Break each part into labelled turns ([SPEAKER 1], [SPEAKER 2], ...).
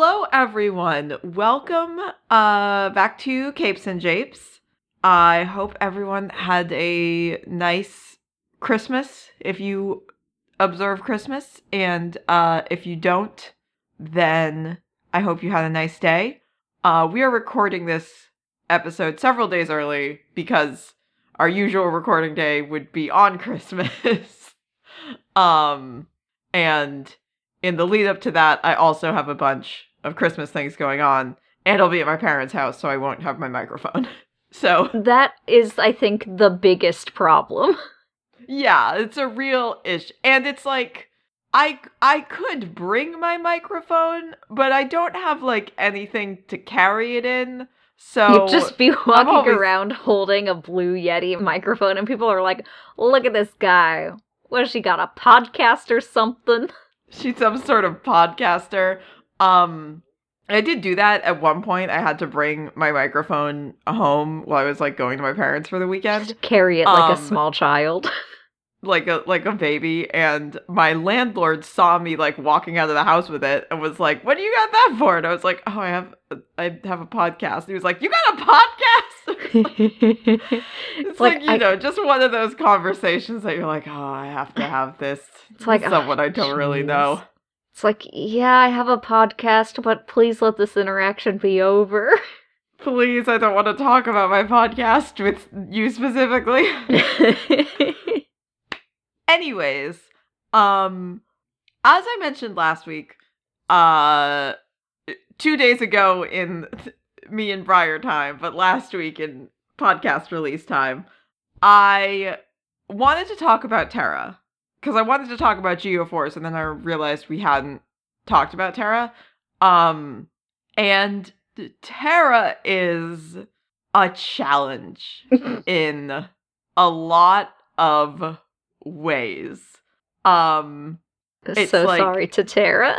[SPEAKER 1] Hello, everyone. Welcome uh, back to Capes and Japes. I hope everyone had a nice Christmas if you observe Christmas. And uh, if you don't, then I hope you had a nice day. Uh, we are recording this episode several days early because our usual recording day would be on Christmas. um, and in the lead up to that, I also have a bunch of Christmas things going on, and I'll be at my parents' house, so I won't have my microphone. So,
[SPEAKER 2] That is, I think, the biggest problem.
[SPEAKER 1] yeah, it's a real ish. And it's like I I could bring my microphone, but I don't have like anything to carry it in. So
[SPEAKER 2] You'd just be walking
[SPEAKER 1] always-
[SPEAKER 2] around holding a blue Yeti microphone, and people are like, look at this guy. What has she got, a podcast or something?
[SPEAKER 1] she's some sort of podcaster. Um I did do that at one point. I had to bring my microphone home while I was like going to my parents for the weekend.
[SPEAKER 2] Just carry it like a
[SPEAKER 1] Um,
[SPEAKER 2] small child.
[SPEAKER 1] like a like a baby and my landlord saw me like walking out of the house with it and was like what do you got that for and i was like oh i have i have a podcast he was like you got a podcast it's like,
[SPEAKER 2] like,
[SPEAKER 1] you
[SPEAKER 2] I-
[SPEAKER 1] know just one of those conversations that you're like oh i have to have this
[SPEAKER 2] It's like,
[SPEAKER 1] with
[SPEAKER 2] oh,
[SPEAKER 1] someone i don't really know
[SPEAKER 2] It's like, yeah, I have a podcast, but please let this interaction be over.
[SPEAKER 1] please i don't want to talk about my podcast with you specifically anyways um as i mentioned last week uh two days ago in me and briar time but last week in podcast release time i wanted to talk about terra because i wanted to talk about geoforce and then i realized we hadn't talked about terra um and terra is a challenge in a lot of ways. Um It's
[SPEAKER 2] so
[SPEAKER 1] like-
[SPEAKER 2] sorry to Tara.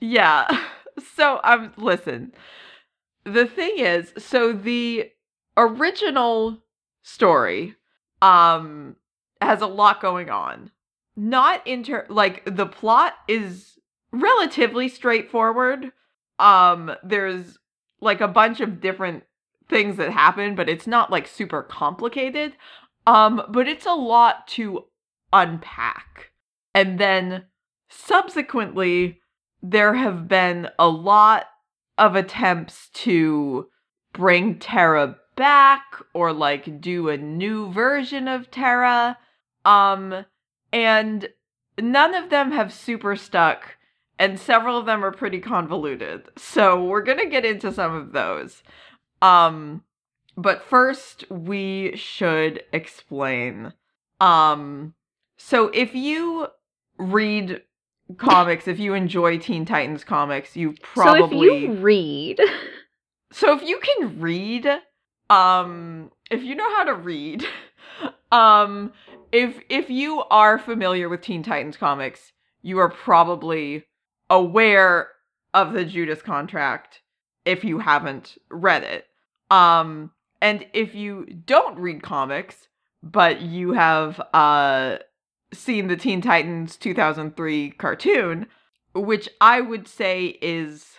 [SPEAKER 1] yeah. So um listen. The thing is, so the original story um has a lot going on. Not inter like the plot is relatively straightforward. Um there's like a bunch of different things that happen, but it's not like super complicated. Um but it's a lot to unpack. And then subsequently there have been a lot of attempts to bring Terra back or like do a new version of Terra. Um and none of them have super stuck and several of them are pretty convoluted. So we're going to get into some of those. Um but first we should explain um so if you read comics, if you enjoy Teen Titans comics, you probably
[SPEAKER 2] So if you read,
[SPEAKER 1] so if you can read, um, if you know how to read, um, if if you are familiar with Teen Titans comics, you are probably aware of the Judas contract if you haven't read it. Um, and if you don't read comics, but you have uh seen the Teen Titans 2003 cartoon, which I would say is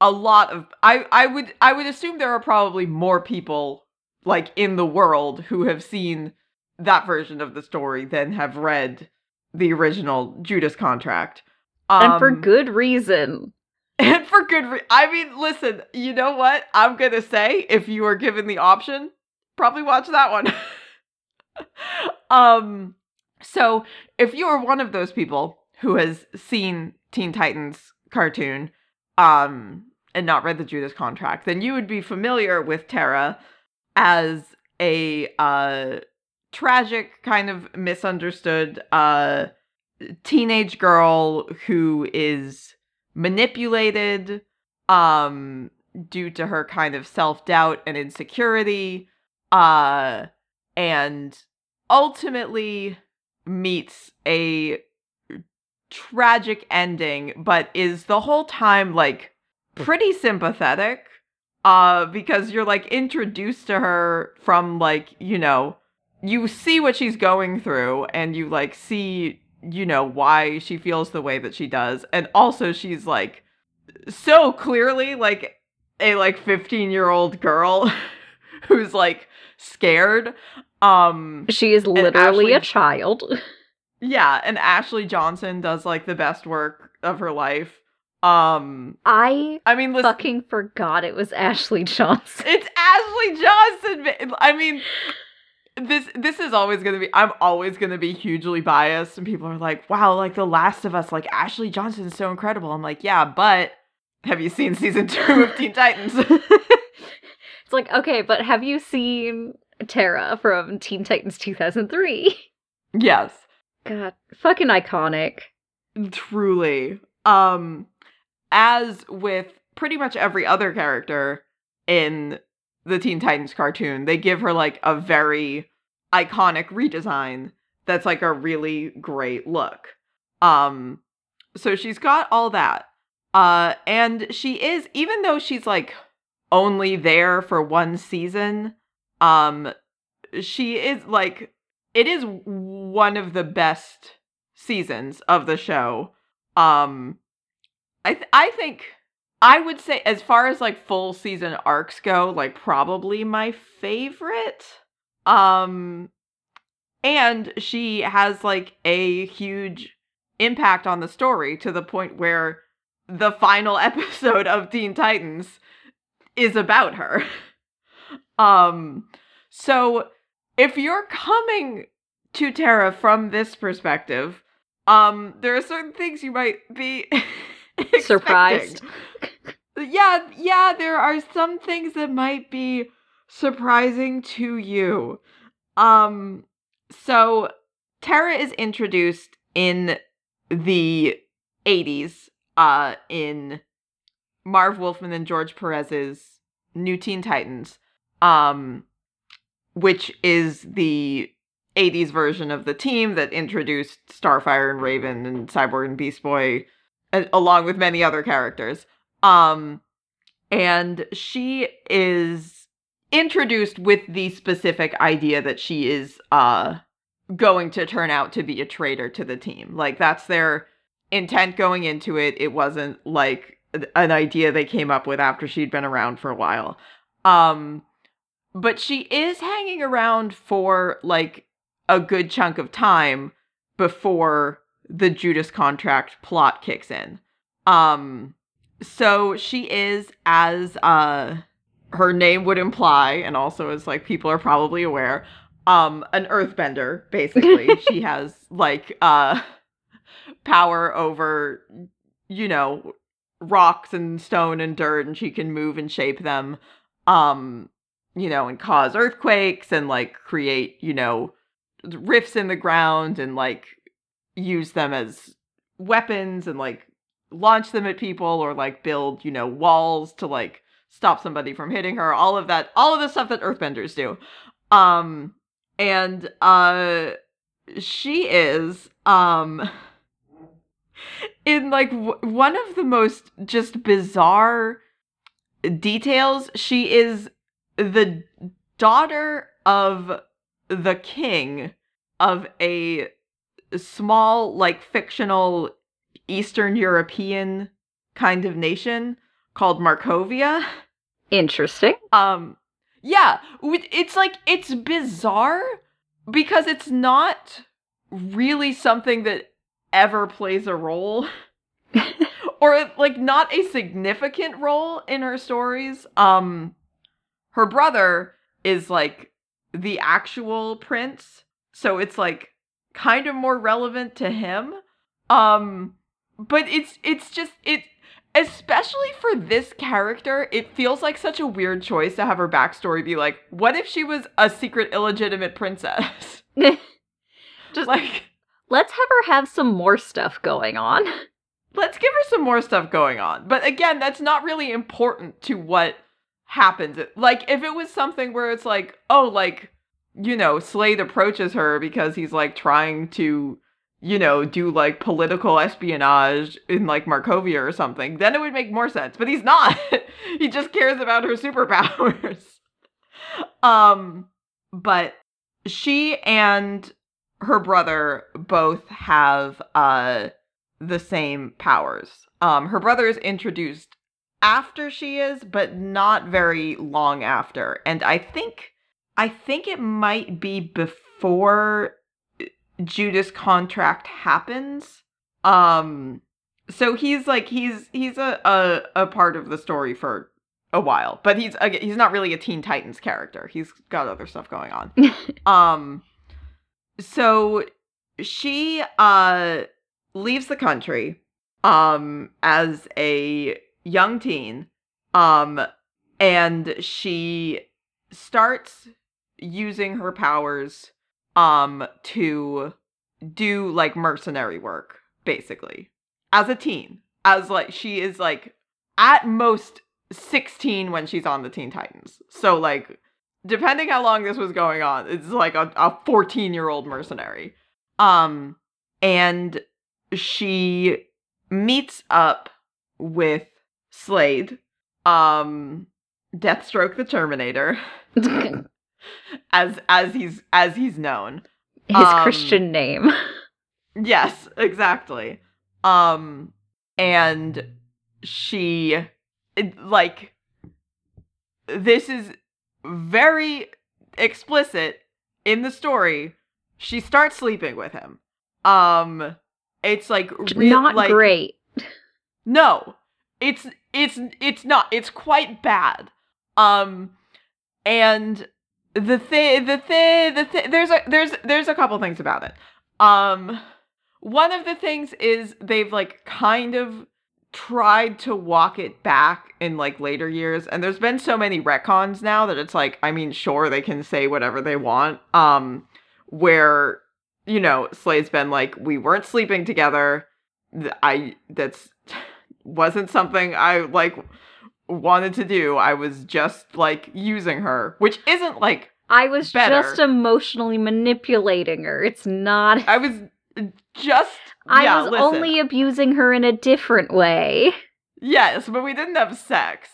[SPEAKER 1] a lot of I I would I would assume there are probably more people like in the world who have seen that version of the story than have read the original Judas contract.
[SPEAKER 2] and for
[SPEAKER 1] Um,
[SPEAKER 2] good reason.
[SPEAKER 1] and for good re- I mean, listen, you know what? I'm going to say if you are given the option, probably watch that one. um so if you are one of those people who has seen Teen Titans cartoon um and not read the Judas contract, then you would be familiar with Terra as a uh tragic kind of misunderstood uh teenage girl who is manipulated um due to her kind of self-doubt and insecurity uh and ultimately meets a tragic ending but is the whole time like pretty sympathetic uh because you're like introduced to her from like you know you see what she's going through and you like see you know why she feels the way that she does and also she's like so clearly like a like 15 year old girl who's like scared. Um
[SPEAKER 2] She is literally
[SPEAKER 1] Ashley-
[SPEAKER 2] a child.
[SPEAKER 1] yeah, and Ashley Johnson does like the best work of her life. Um
[SPEAKER 2] I
[SPEAKER 1] I mean listen,
[SPEAKER 2] fucking forgot it was Ashley Johnson.
[SPEAKER 1] it's Ashley Johnson. I mean this this is always going to be I'm always going to be hugely biased and people are like, "Wow, like The Last of Us, like Ashley Johnson is so incredible." I'm like, "Yeah, but have you seen season 2 of Teen Titans?"
[SPEAKER 2] it's like, okay, but have you seen Tara from Teen Titans 2003?
[SPEAKER 1] yes.
[SPEAKER 2] God, fucking iconic.
[SPEAKER 1] Truly. Um as with pretty much every other character in the Teen Titans cartoon, they give her like a very iconic redesign that's like a really great look. Um so she's got all that. Uh and she is even though she's like only there for one season, um she is like it is one of the best seasons of the show. Um I th- I think I would say as far as like full season arcs go, like probably my favorite. Um and she has like a huge impact on the story to the point where the final episode of Teen Titans is about her. um so if you're coming to Tara from this perspective, um, there are certain things you might be
[SPEAKER 2] Surprised.
[SPEAKER 1] Yeah, yeah, there are some things that might be surprising to you. Um, so Tara is introduced in the 80s, uh, in Marv Wolfman and George Perez's New Teen Titans, um, which is the 80s version of the team that introduced Starfire and Raven and Cyborg and Beast Boy, along with many other characters. Um, and she is introduced with the specific idea that she is uh going to turn out to be a traitor to the team. Like that's their intent going into it. It wasn't like an idea they came up with after she'd been around for a while. Um but she is hanging around for like a good chunk of time before the Judas contract plot kicks in. Um so she is as uh her name would imply and also as like people are probably aware um an earthbender basically. she has like uh power over you know rocks and stone and dirt and she can move and shape them um you know and cause earthquakes and like create you know rifts in the ground and like use them as weapons and like launch them at people or like build you know walls to like stop somebody from hitting her all of that all of the stuff that earthbenders do. Um and uh she is um in like w- one of the most just bizarre details she is the daughter of the king of a small like fictional eastern european kind of nation called markovia
[SPEAKER 2] Interesting.
[SPEAKER 1] um yeah it's like it's bizarre because it's not really something that ever plays a role or like not a significant role in her stories um her brother is like the actual prince so it's like kind of more relevant to him um but it's it's just it especially for this character it feels like such a weird choice to have her backstory be like what if she was a secret illegitimate princess just like
[SPEAKER 2] Let's have her have some more stuff going on.
[SPEAKER 1] let's give her some more stuff going on. But again, that's not really important to what happens. Like, if it was something where it's like, oh, like, you know, Slade approaches her because he's like trying to, you know, do like political espionage in like Markovia or something, then it would make more sense. But he's not. he just cares about her superpowers. um, but she and her brother both have uh the same powers. Um, her brother is introduced after she is, but not very long after. And I think I think it might be before Judas contract happens. Um so he's like he's he's a, a a part of the story for a while, but he's again, he's not really a Teen Titans character. He's got other stuff going on. um so she uh leaves the country um as a young teen um and she starts using her powers um to do like mercenary work basically as a teen as like she is like at most 16 when she's on the teen titans. So like depending how long this was going on it's like a, a 14 year old mercenary. Um and she meets up with slade um deathstroke the terminator as as he's as he's known
[SPEAKER 2] His
[SPEAKER 1] Um,
[SPEAKER 2] Christian name.
[SPEAKER 1] Yes, exactly. Um and she it, like this is very explicit in the story. She starts sleeping with him. Um it's like real,
[SPEAKER 2] Not
[SPEAKER 1] like
[SPEAKER 2] great.
[SPEAKER 1] no. It's it's it's not. It's quite bad. Um and the thing the thing the thing there's a there's there's a couple things about it. Um one of the things is they've like kind of tried to walk it back in like later years and there's been so many retcons now that it's like I mean sure they can say whatever they want um where you know Slade's been like we weren't sleeping together Th- I that's wasn't something I like wanted to do I was just like using her which isn't like
[SPEAKER 2] I was
[SPEAKER 1] better.
[SPEAKER 2] just emotionally manipulating her. It's not.
[SPEAKER 1] I was just
[SPEAKER 2] I
[SPEAKER 1] yeah,
[SPEAKER 2] was
[SPEAKER 1] listen.
[SPEAKER 2] only abusing her in a different way.
[SPEAKER 1] Yes, but we didn't have sex.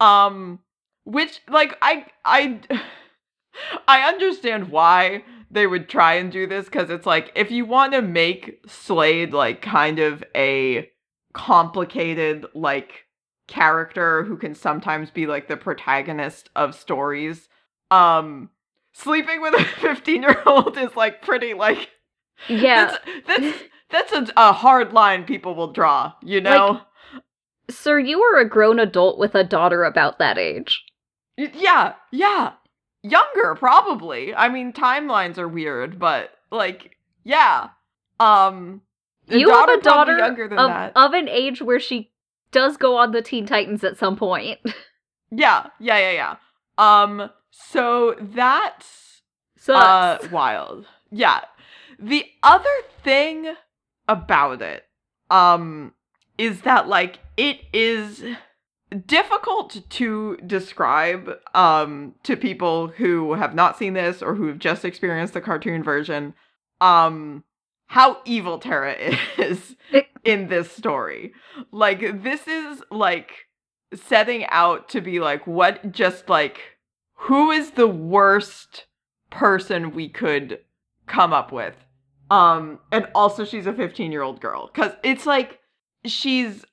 [SPEAKER 1] Um which like I I I understand why they would try and do this cuz it's like if you want to make Slade like kind of a complicated like character who can sometimes be like the protagonist of stories um sleeping with a 15-year-old is like pretty like
[SPEAKER 2] Yeah.
[SPEAKER 1] that's that's, that's a, a hard line people will draw, you know?
[SPEAKER 2] Sir, you are a grown adult with a daughter about that age.
[SPEAKER 1] Yeah, yeah. Younger, probably. I mean, timelines are weird, but like, yeah. Um,
[SPEAKER 2] you have a daughter
[SPEAKER 1] younger than
[SPEAKER 2] of,
[SPEAKER 1] that.
[SPEAKER 2] of an age where she does go on the Teen Titans at some point.
[SPEAKER 1] yeah, yeah, yeah, yeah. Um, so that's
[SPEAKER 2] So
[SPEAKER 1] uh wild. Yeah. The other thing about it, um, is that like it is difficult to describe um to people who have not seen this or who have just experienced the cartoon version um how evil Terra is in this story. Like this is like setting out to be like what just like who is the worst person we could come up with. Um and also she's a 15-year-old girl cuz it's like she's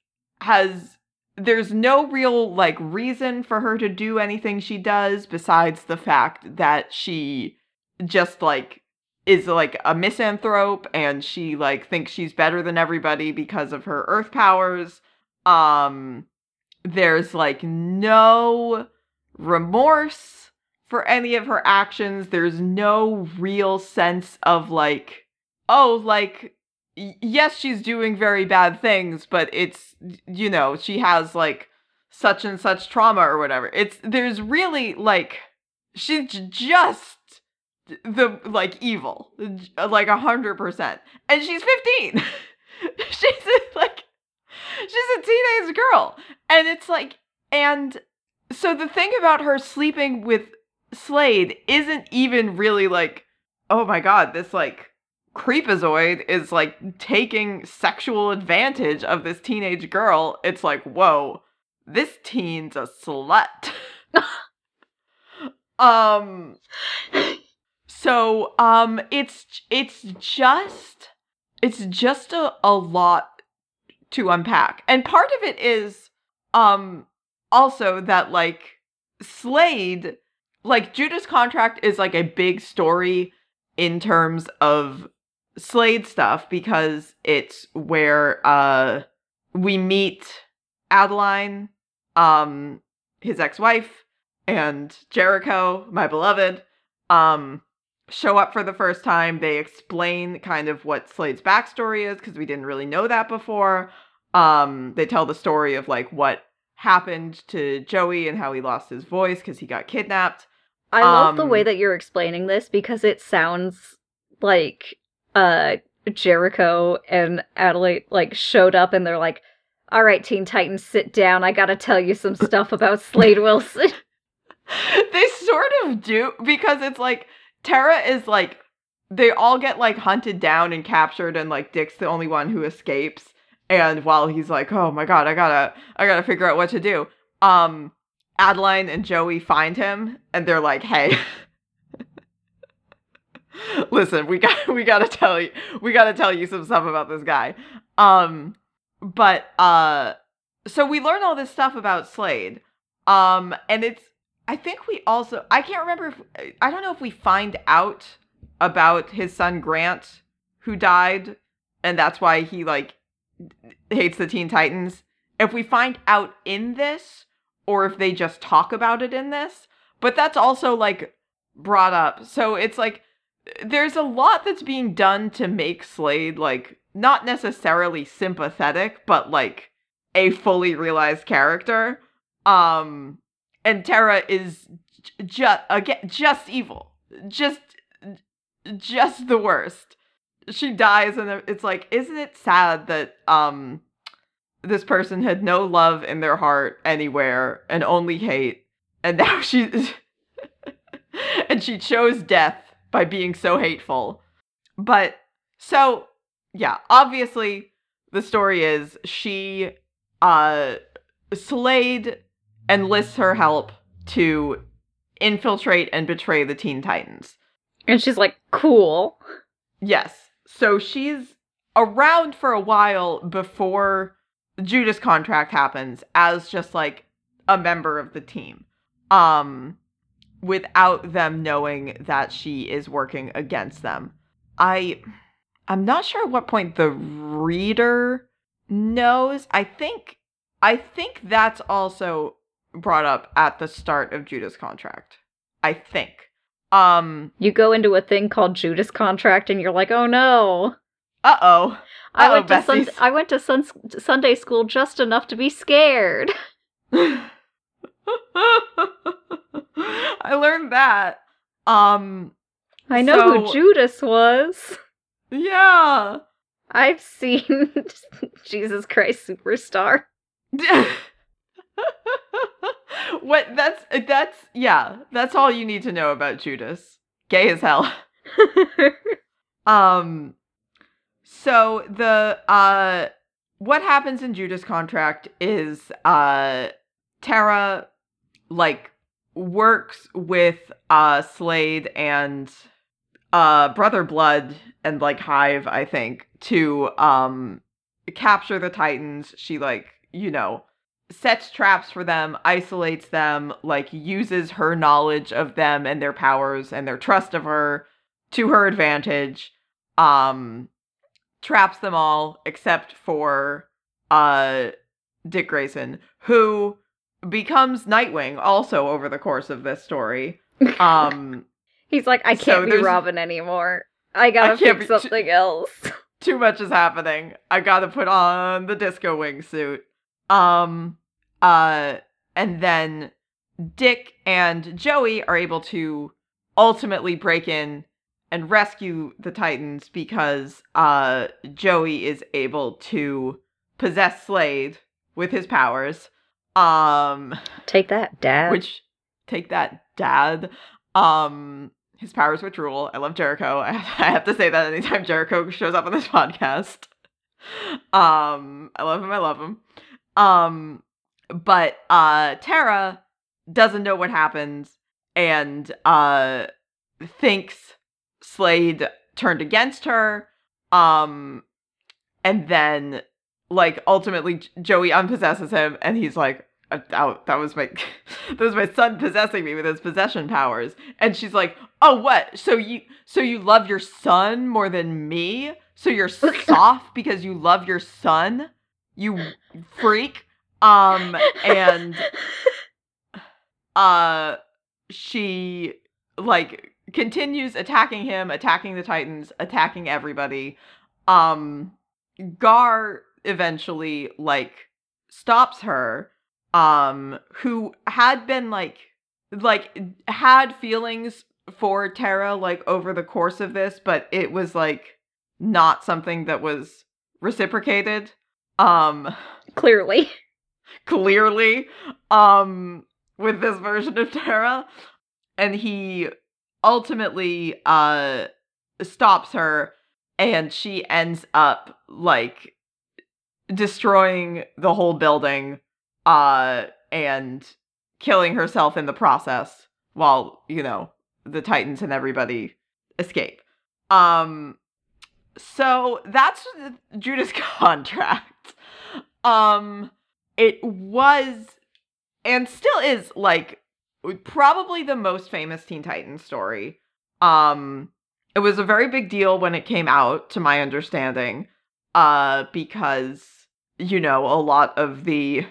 [SPEAKER 1] has there's no real like reason for her to do anything she does besides the fact that she just like is like a misanthrope and she like thinks she's better than everybody because of her earth powers um there's like no remorse for any of her actions. There's no real sense of like oh like yes she's doing very bad things but it's you know she has like such and such trauma or whatever. It's there's really like she's just the like evil. Like a hundred percent. And she's 15 she's a, like she's a teenage girl. And it's like and so the thing about her sleeping with slade isn't even really like oh my god this like creepazoid is like taking sexual advantage of this teenage girl. It's like whoa this teen's a slut. Um so um it's it's just it's just a, a lot to unpack. And part of it is um also that like Slade like Judas contract is like a big story in terms of Slade stuff because it's where uh we meet Adeline, um his ex-wife and Jericho, my beloved, um show up for the first time. They explain kind of what Slade's backstory is because we didn't really know that before. Um, they tell the story of like what happened to Joey and how he lost his voice because he got kidnapped.
[SPEAKER 2] I love the
[SPEAKER 1] Um,
[SPEAKER 2] way that you're explaining this because it sounds like uh Jericho and Adelaide like showed up and they're like, "All right, Teen Titans, sit down. I got to tell you some stuff about Slade Wilson."
[SPEAKER 1] they sort of do because it's like Tara is like they all get like hunted down and captured and like Dick's the only one who escapes. And while he's like oh my god I gotta I gotta figure out what to do um Adeline and Joey find him and they're like hey. Listen we got we gotta tell you we gotta tell you some stuff about this guy. Um but uh so we learn all this stuff about Slade. Um and it's I think we also I can't remember if I don't know if we find out about his son Grant who died and that's why he like hates the Teen Titans. If we find out in this or if they just talk about it in this, but that's also like brought up. So it's like there's a lot that's being done to make Slade like not necessarily sympathetic, but like a fully realized character. Um and Tara is just again just evil, just just the worst. She dies, and it's like, isn't it sad that um this person had no love in their heart anywhere and only hate, and now she and she chose death by being so hateful. But so yeah, obviously the story is she uh Slade enlists her help to infiltrate and betray the Teen Titans.
[SPEAKER 2] and she's like, "Cool."
[SPEAKER 1] Yes. So she's around for a while before Judas contract happens as just like a member of the team. Um without them knowing that she is working against them. I I'm not sure at what point the reader knows. I think I think that's also brought up at the start of Judas contract. I think. Um
[SPEAKER 2] You go into a thing called Judas contract and you're like, "Oh no."
[SPEAKER 1] uh-oh.
[SPEAKER 2] I
[SPEAKER 1] Uh-oh,
[SPEAKER 2] went to sun- I went to sun- Sunday school just enough to be scared.
[SPEAKER 1] I learned that. Um
[SPEAKER 2] I know
[SPEAKER 1] So-
[SPEAKER 2] who Judas was.
[SPEAKER 1] yeah.
[SPEAKER 2] I've seen Jesus Christ Superstar.
[SPEAKER 1] what that's that's yeah, that's all you need to know about Judas. Gay as hell. Um so the uh what happens in Judas contract is uh Tara like works with uh Slade and uh Brother Blood and like Hive, I think, to um capture the Titans. She like, you know, sets traps for them, isolates them, like uses her knowledge of them and their powers and their trust of her to her advantage. Um traps them all except for uh Dick Grayson, who becomes Nightwing also over the course of this story. Um
[SPEAKER 2] He's like, I can't be Robin anymore. I gotta
[SPEAKER 1] I can't
[SPEAKER 2] pick
[SPEAKER 1] be-
[SPEAKER 2] something else.
[SPEAKER 1] too much is happening. I gotta put on the disco wingsuit. Um, uh, and then Dick and Joey are able to ultimately break in and rescue the Titans because uh Joey is able to possess Slade with his powers. Um,
[SPEAKER 2] Take that, Dad.
[SPEAKER 1] which take that dad. Um his powers which rule. I love jericho. I I have to say that anytime jericho shows up on this podcast. Um i love him i love him. Um but uh tara doesn't know what happens and uh thinks slade turned against her um and then like ultimately Joey unpossesses him and he's like "Uh, that, that was my that was my son possessing me with his possession powers. And she's like oh what? So you so you love your son more than me? So you're soft because you love your son? You freak um and uh she like continues attacking him attacking the titans attacking everybody um gar eventually like stops her um who had been like like had feelings for Tara like over the course of this but it was like not something that was reciprocated um
[SPEAKER 2] Clearly.
[SPEAKER 1] Clearly um with this version of Tara. And he ultimately uh stops her and she ends up like destroying the whole building uh and killing herself in the process while you know the titans and everybody escape. Um so that's Judas contract. Um it was and still is like probably the most famous Teen Titans story. Um it was a very big deal when it came out to my understanding uh because you know a lot of the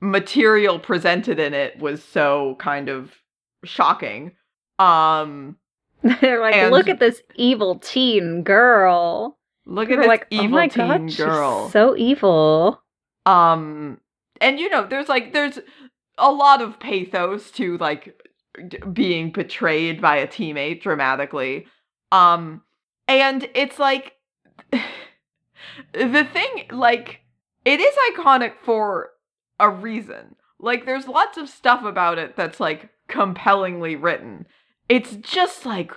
[SPEAKER 1] material presented in it was so kind of shocking. Um
[SPEAKER 2] They're like,
[SPEAKER 1] And-
[SPEAKER 2] look at this evil teen girl.
[SPEAKER 1] look at this
[SPEAKER 2] like,
[SPEAKER 1] evil
[SPEAKER 2] oh my
[SPEAKER 1] teen
[SPEAKER 2] god, she's
[SPEAKER 1] girl.
[SPEAKER 2] so evil.
[SPEAKER 1] um and you know there's like there's a lot of pathos to like d- being betrayed by a teammate dramatically. Um and it's like the thing like it is iconic for a reason. Like there's lots of stuff about it that's like compellingly written. It's just like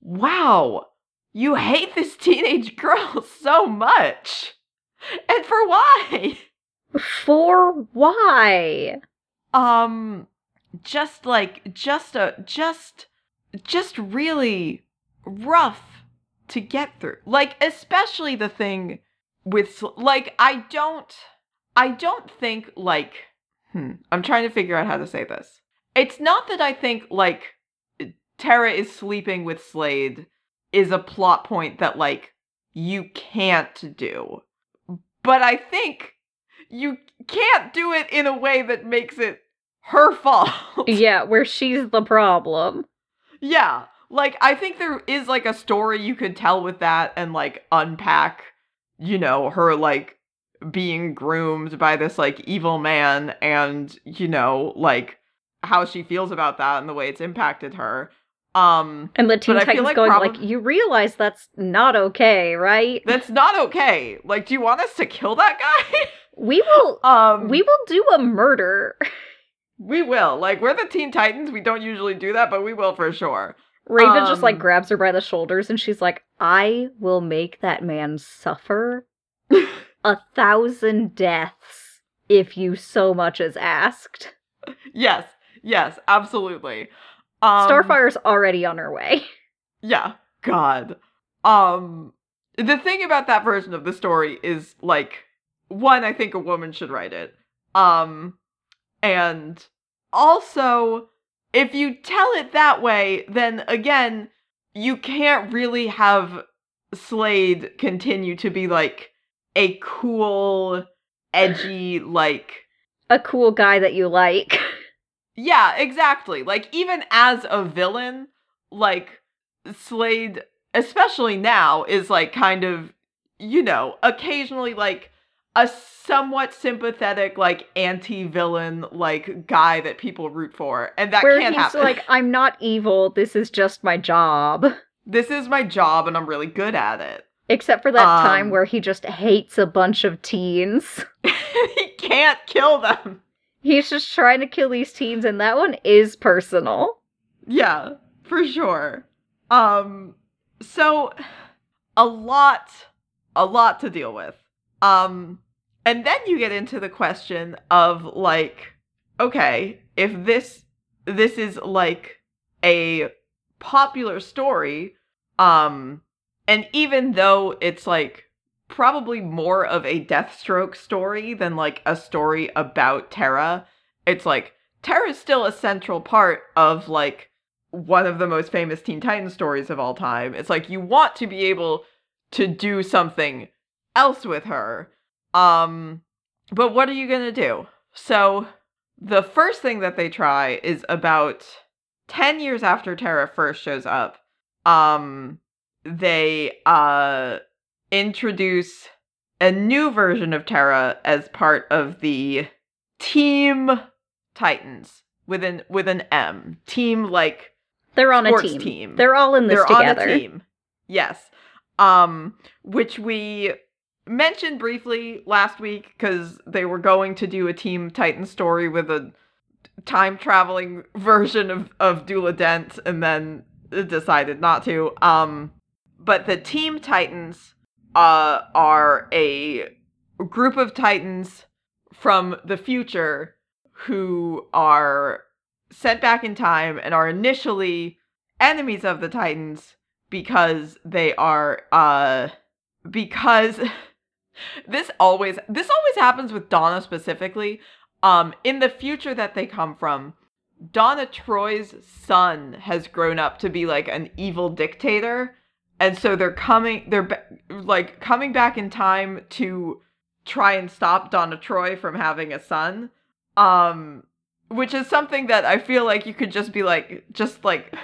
[SPEAKER 1] wow you hate this teenage girl so much. And for why
[SPEAKER 2] For why?
[SPEAKER 1] um just like just a just just really rough to get through. Like especially the thing with like i don't i don't think like hmm i'm trying to figure out how to say this. It's not that i think like tara is sleeping with slade is a plot point that like you can't do. But i think you can't do it in a way that makes it her fault.
[SPEAKER 2] Yeah, where she's the problem.
[SPEAKER 1] yeah. Like I think there is like a story you could tell with that and like unpack, you know, her like being groomed by this like evil man and, you know, like how she feels about that and the way it's impacted her. Um
[SPEAKER 2] And the Teen
[SPEAKER 1] But I feel
[SPEAKER 2] Titans
[SPEAKER 1] like
[SPEAKER 2] going
[SPEAKER 1] probab-
[SPEAKER 2] like, you realize that's not okay, right?
[SPEAKER 1] that's not okay. Like do you want us to kill that guy?
[SPEAKER 2] We will
[SPEAKER 1] um
[SPEAKER 2] we will do a murder.
[SPEAKER 1] we will. Like we're the Teen Titans. We don't usually do that, but we will for sure.
[SPEAKER 2] Raven just like
[SPEAKER 1] Um,
[SPEAKER 2] grabs her by the shoulders and she's like, I will make that man suffer a thousand deaths if you so much as asked.
[SPEAKER 1] yes. Yes, absolutely. Um
[SPEAKER 2] Starfire's already on her way.
[SPEAKER 1] Yeah. God. Um the thing about that version of the story is like one I think a woman should write it. Um and also if you tell it that way then again you can't really have Slade continue to be like a cool edgy like
[SPEAKER 2] A cool guy that you like.
[SPEAKER 1] Yeah, exactly. Like even as a villain, like Slade, especially now, is like kind of, you know, occasionally like a somewhat sympathetic, like anti-villain, like guy that people root for, and that
[SPEAKER 2] Where
[SPEAKER 1] can't
[SPEAKER 2] he's
[SPEAKER 1] happen.
[SPEAKER 2] like, I'm not evil, this is just my job.
[SPEAKER 1] this is my job, and I'm really good at it.
[SPEAKER 2] Except for that time
[SPEAKER 1] Um,
[SPEAKER 2] where he just hates a bunch of teens.
[SPEAKER 1] he can't kill them.
[SPEAKER 2] He's just trying to kill these teens, and that one is personal.
[SPEAKER 1] Yeah, for sure. Um so a lot a lot to deal with. Um and then you get into the question of like okay, if this this is like a popular story um and even though it's like probably more of a Deathstroke story than like a story about Terra. It's like Terra's still a central part of like one of the most famous Teen Titans stories of all time. It's like you want to be able to do something else with her. Um but what are you going to do? So the first thing that they try is about 10 years after Terra first shows up. Um they uh introduce a new version of Terra as part of the Team Titans with an with an M. Team like
[SPEAKER 2] They're on a team.
[SPEAKER 1] team.
[SPEAKER 2] They're all in this
[SPEAKER 1] they're
[SPEAKER 2] together.
[SPEAKER 1] on a team. Yes. Um which we mentioned briefly last week cuz they were going to do a Team Titan story with a time traveling version of of Duela Dent and then decided not to. Um but the Team Titans uh are a group of titans from the future who are sent back in time and are initially enemies of the titans because they are uh because this always this always happens with Donna specifically um in the future that they come from Donna Troy's son has grown up to be like an evil dictator and so they're coming they're like coming back in time to try and stop Donna Troy from having a son um which is something that I feel like you could just be like just like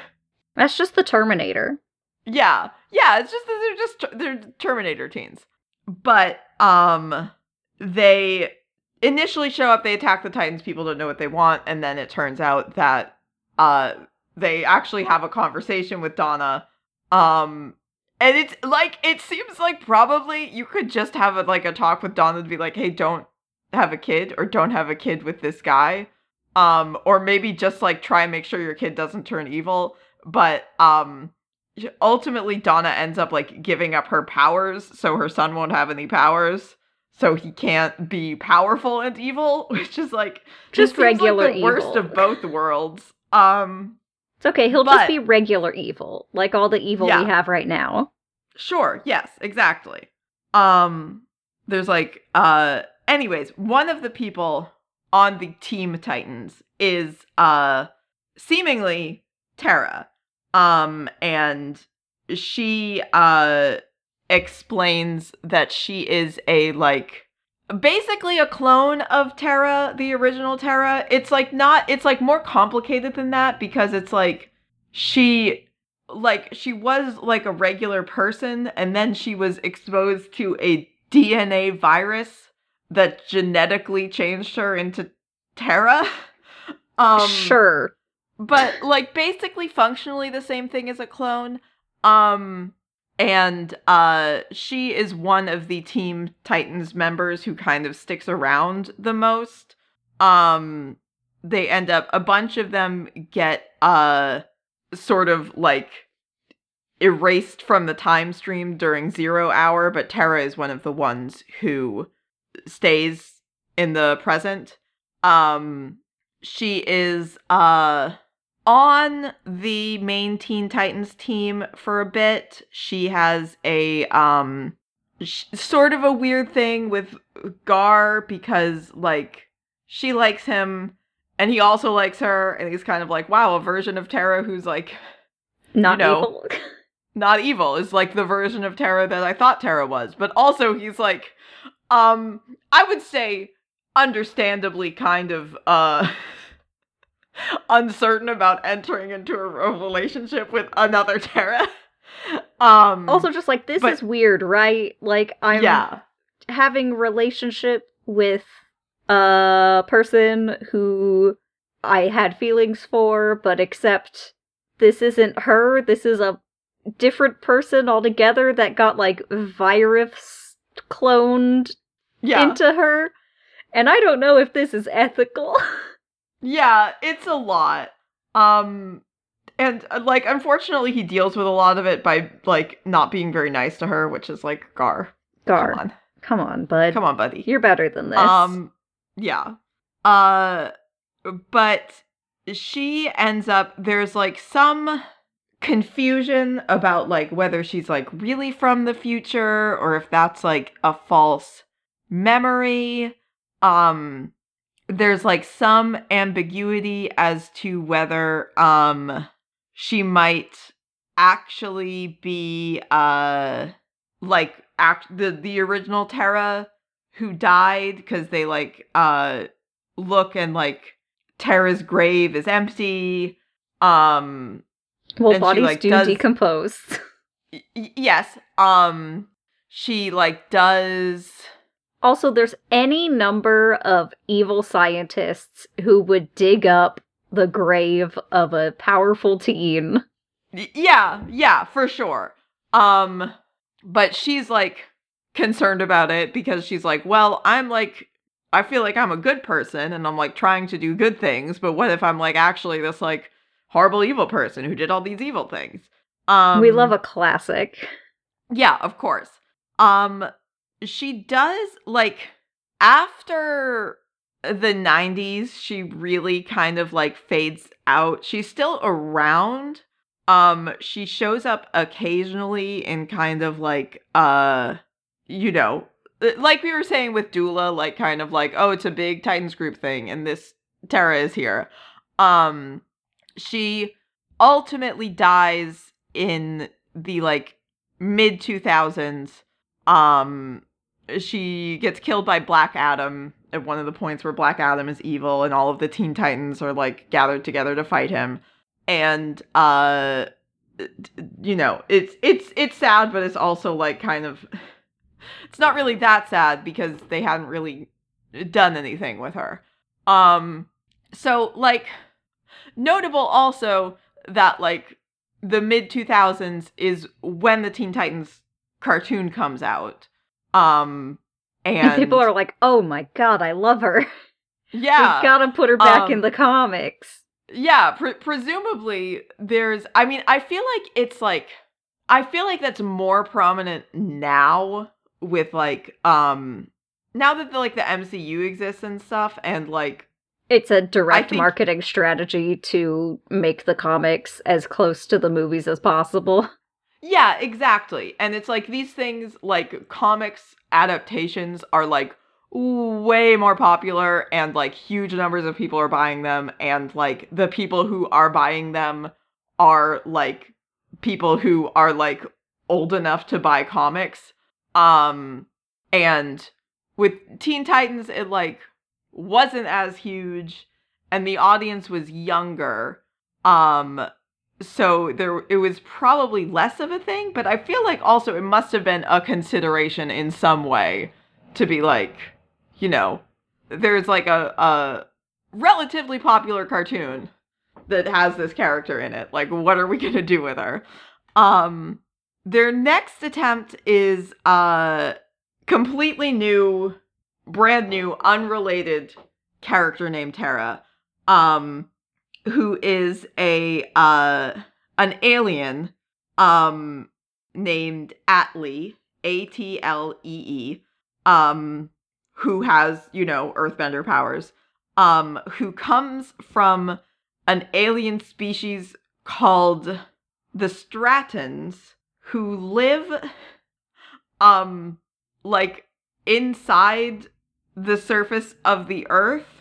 [SPEAKER 2] That's just the Terminator.
[SPEAKER 1] yeah yeah it's just they're just they're Terminator teens but um they initially show up they attack the Titans people don't know what they want and then it turns out that uh they actually have a conversation with Donna um and it's like it seems like probably you could just have a, like a talk with Donna to be like, "Hey, don't have a kid or don't have a kid with this guy." Um or maybe just like try and make sure your kid doesn't turn evil, but um ultimately Donna ends up like giving up her powers so her son won't have any powers. So he can't be powerful and evil, which is like
[SPEAKER 2] Just
[SPEAKER 1] seems like
[SPEAKER 2] regular
[SPEAKER 1] evil. worst of both worlds. Um
[SPEAKER 2] It's okay, he'll
[SPEAKER 1] But-
[SPEAKER 2] just be regular evil, like all the evil
[SPEAKER 1] Yeah.
[SPEAKER 2] we have right now.
[SPEAKER 1] Sure, yes, exactly. Um there's like uh anyways, one of the people on the team Titans is uh seemingly Terra. Um and she uh explains that she is a like basically a clone of Terra, the original Terra. It's like not it's like more complicated than that because it's like she like she was like a regular person and then she was exposed to a DNA virus that genetically changed her into Terra. Um
[SPEAKER 2] sure.
[SPEAKER 1] But like basically functionally the same thing as a clone um and uh she is one of the team titans members who kind of sticks around the most. Um they end up a bunch of them get uh sort of like erased from the time stream during zero hour but terra is one of the ones who stays in the present. Um she is uh on the main Teen Titans team for a bit. She has a um sh- sort of a weird thing with Gar because like she likes him and he also likes her and he's kind of like wow, a version of Terra who's like
[SPEAKER 2] Not
[SPEAKER 1] know,
[SPEAKER 2] evil.
[SPEAKER 1] not evil is like the version of Terra that I thought Terra was. But also he's like um I would say understandably kind of uh uncertain about entering into a relationship with another Terra. Um
[SPEAKER 2] also just like this
[SPEAKER 1] but-
[SPEAKER 2] is weird, right? Like I'm
[SPEAKER 1] yeah.
[SPEAKER 2] having relationship with a person who I had feelings for, but except this isn't her. This is a different person altogether that got like virus cloned
[SPEAKER 1] Yeah.
[SPEAKER 2] into her. And I don't know if this is ethical.
[SPEAKER 1] yeah, it's a lot. Um and uh, like unfortunately he deals with a lot of it by like not being very nice to her, which is like Gar.
[SPEAKER 2] Gar,
[SPEAKER 1] Come on.
[SPEAKER 2] come on, bud.
[SPEAKER 1] Come on, buddy.
[SPEAKER 2] You're better than this.
[SPEAKER 1] Um yeah. Uh but she ends up there's like some confusion about like whether she's like really from the future or if that's like a false memory. Um there's like some ambiguity as to whether um she might actually be uh like act the the original Terra who died because they like uh look and like Terra's grave is empty. Um
[SPEAKER 2] Well,
[SPEAKER 1] And she,
[SPEAKER 2] bodies
[SPEAKER 1] like,
[SPEAKER 2] do
[SPEAKER 1] does-
[SPEAKER 2] decompose.
[SPEAKER 1] y- yes, um she like does
[SPEAKER 2] Also, there's any number of evil scientists who would dig up the grave of a powerful teen.
[SPEAKER 1] Yeah, yeah, for sure. Um but she's like concerned about it because she's like, "Well, I'm like I feel like I'm a good person and I'm like trying to do good things, but what if I'm like actually this like horrible evil person who did all these evil things?" Um
[SPEAKER 2] we love a classic.
[SPEAKER 1] Yeah, of course. Um she does like after the 90s she really kind of like fades out. She's still around. Um she shows up occasionally in kind of like uh you know, uh, like we were saying with Duela like kind of like oh it's a big Titans group thing and this Terra is here. Um she ultimately dies in the like mid 2000s um she gets killed by black adam at one of the points where black adam is evil and all of the teen titans are like gathered together to fight him and uh you know it's it's it's sad but it's also like kind of it's not really that sad because they hadn't really done anything with her um so like notable also that like the mid 2000s is when the Teen Titans cartoon comes out. Um and
[SPEAKER 2] people are like, "Oh my god, I love her.
[SPEAKER 1] yeah.
[SPEAKER 2] we gotta put her back in
[SPEAKER 1] Um,
[SPEAKER 2] the comics."
[SPEAKER 1] yeah, pre- presumably there's I mean, I feel like it's like I feel like that's more prominent now with like um now that the like the MCU exists and stuff and like
[SPEAKER 2] It's a direct
[SPEAKER 1] think-
[SPEAKER 2] marketing strategy to make the comics as close to the movies as possible.
[SPEAKER 1] Yeah, exactly. And it's like these things, like comics adaptations, are like way more popular, and like huge numbers of people are buying them, and like the people who are buying them are like people who are like old enough to buy comics. Um, and with Teen Titans, it like wasn't as huge, and the audience was younger. Um, so there it was probably less of a thing but i feel like also it must have been a consideration in some way to be like you know there's like a, a relatively popular cartoon that has this character in it. Like what are we going to do with her? Um their next attempt is uh completely new brand new unrelated character named tara. Um who is a uh an alien um named Atlee A T L E E um who has you know earthbender powers um who comes from an alien species called the Stratons who live um like inside the surface of the earth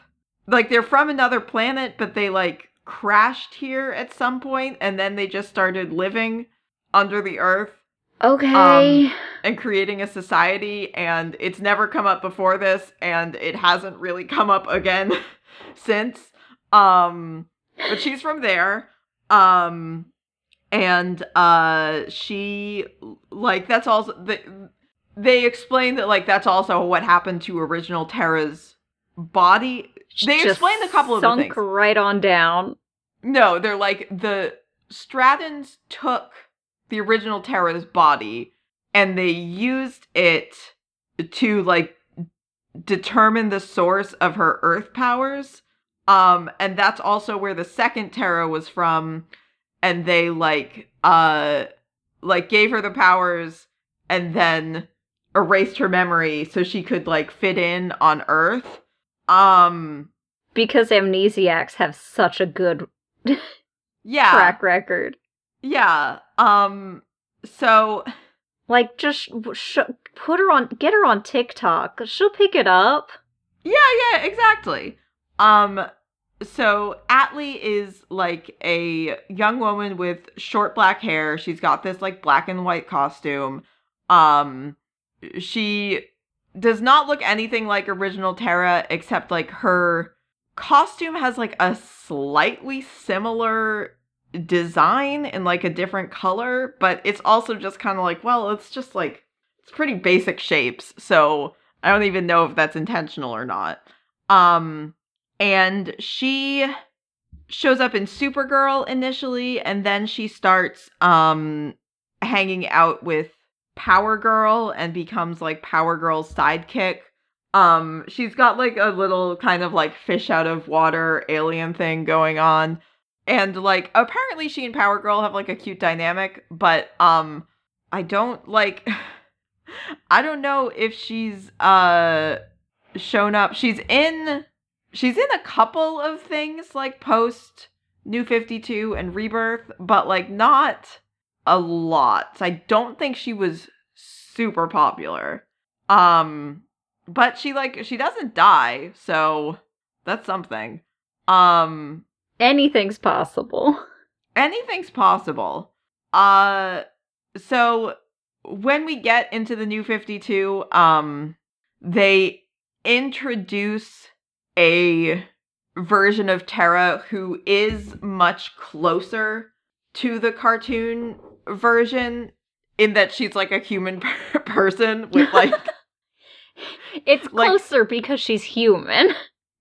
[SPEAKER 1] like they're from another planet but they like crashed here at some point and then they just started living under the earth
[SPEAKER 2] Okay.
[SPEAKER 1] Um, and creating a society and it's never come up before this and it hasn't really come up again since um but she's from there um and uh she like that's also the, they explain that like that's also what happened to original Terra's body they explained a couple of
[SPEAKER 2] sunk
[SPEAKER 1] things
[SPEAKER 2] right on down.
[SPEAKER 1] no, they're like the Stratons took the original Terra's body and they used it to like determine the source of her earth powers. Um and that's also where the second Terra was from and they like uh like gave her the powers and then erased her memory so she could like fit in on earth. Um
[SPEAKER 2] Because amnesiacs have such a good
[SPEAKER 1] yeah.
[SPEAKER 2] track record.
[SPEAKER 1] Yeah. Um so
[SPEAKER 2] Like, just sh- put her on, get her on TikTok. She'll pick it up.
[SPEAKER 1] Yeah, yeah, exactly. Um so Atlee is like a young woman with short black hair. She's got this like black and white costume. Um she does not look anything like original Terra except like her costume has like a slightly similar design in like a different color, but it's also just kind of like, well, it's just like it's pretty basic shapes. So I don't even know if that's intentional or not. Um and she shows up in Supergirl initially and then she starts um hanging out with Power Girl and becomes like Power Girl's sidekick. Um she's got like a little kind of like fish out of water alien thing going on. And like apparently she and Power Girl have like a cute dynamic, but um I don't like I don't know if she's uh shown up. She's in she's in a couple of things like post New 52 and Rebirth, but like not a lot. I don't think she was super popular. Um but she like she doesn't die, so that's something. Um
[SPEAKER 2] Anything's possible.
[SPEAKER 1] anything's possible. Uh so when we get into the new 52, um they introduce a version of Terra who is much closer to the cartoon version in that she's like a human person with like
[SPEAKER 2] It's
[SPEAKER 1] Like-
[SPEAKER 2] closer because she's human.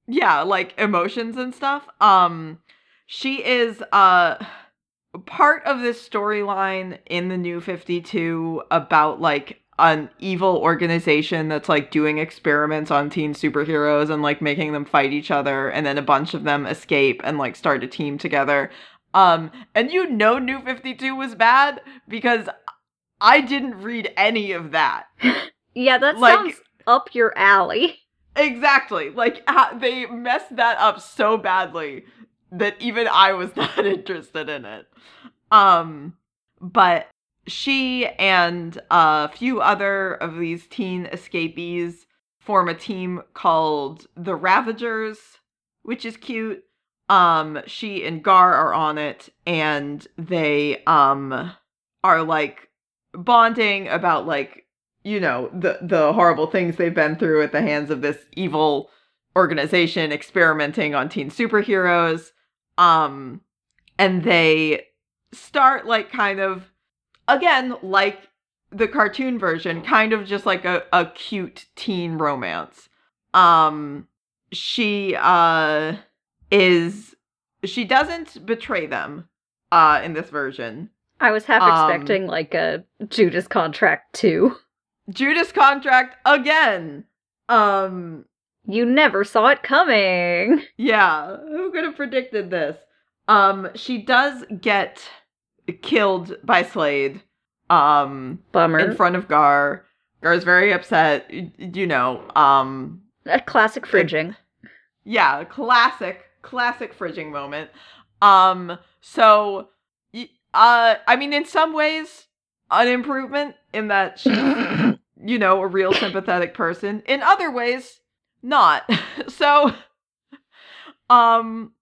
[SPEAKER 1] yeah like emotions and stuff um she is uh part of this storyline in the new 52 about like an evil organization that's like doing experiments on teen superheroes and like making them fight each other and then a bunch of them escape and like start a team together um and you know new 52 was bad because i didn't read any of that
[SPEAKER 2] Yeah, that
[SPEAKER 1] Like-
[SPEAKER 2] sounds up your alley.
[SPEAKER 1] Exactly. Like they messed that up so badly that even I was not interested in it. Um but she and a few other of these teen escapees form a team called the Ravagers, which is cute. Um she and Gar are on it and they um are like bonding about like you know the the horrible things they've been through at the hands of this evil organization experimenting on teen superheroes. Um and they start like kind of again like the cartoon version kind of just like a, a cute teen romance. Um she uh is she doesn't betray them uh in this version
[SPEAKER 2] I was half
[SPEAKER 1] Um,
[SPEAKER 2] expecting like a Judas contract too.
[SPEAKER 1] Judas contract again. Um,
[SPEAKER 2] You never saw it coming.
[SPEAKER 1] yeah, who could have predicted this? Um, she does get killed by Slade. Um,
[SPEAKER 2] Bummer.
[SPEAKER 1] in front of Gar. Gar's very upset. You know. Um,
[SPEAKER 2] a classic fridging.
[SPEAKER 1] yeah, classic, classic fridging moment. Um, so, uh, I mean, in some ways, an improvement in that she's you know, a real sympathetic person. In other ways, not. so um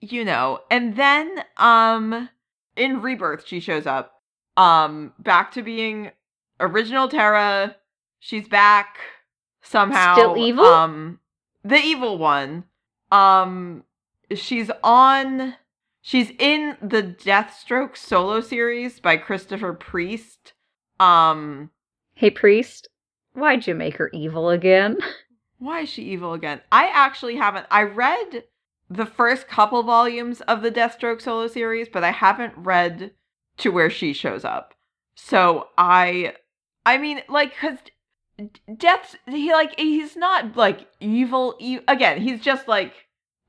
[SPEAKER 1] you know, and then um in Rebirth she shows up um back to being original Terra. She's back somehow.
[SPEAKER 2] Still evil?
[SPEAKER 1] Um the evil one. Um she's on she's in the Deathstroke solo series by Christopher Priest. Um
[SPEAKER 2] Hey, priest, why'd you make her evil again?
[SPEAKER 1] Why is she evil again? I actually haven't. I read the first couple volumes of the Deathstroke solo series, but I haven't read to where she shows up. So I, I mean, like, cause Death, he like he's not like evil. E- again, he's just like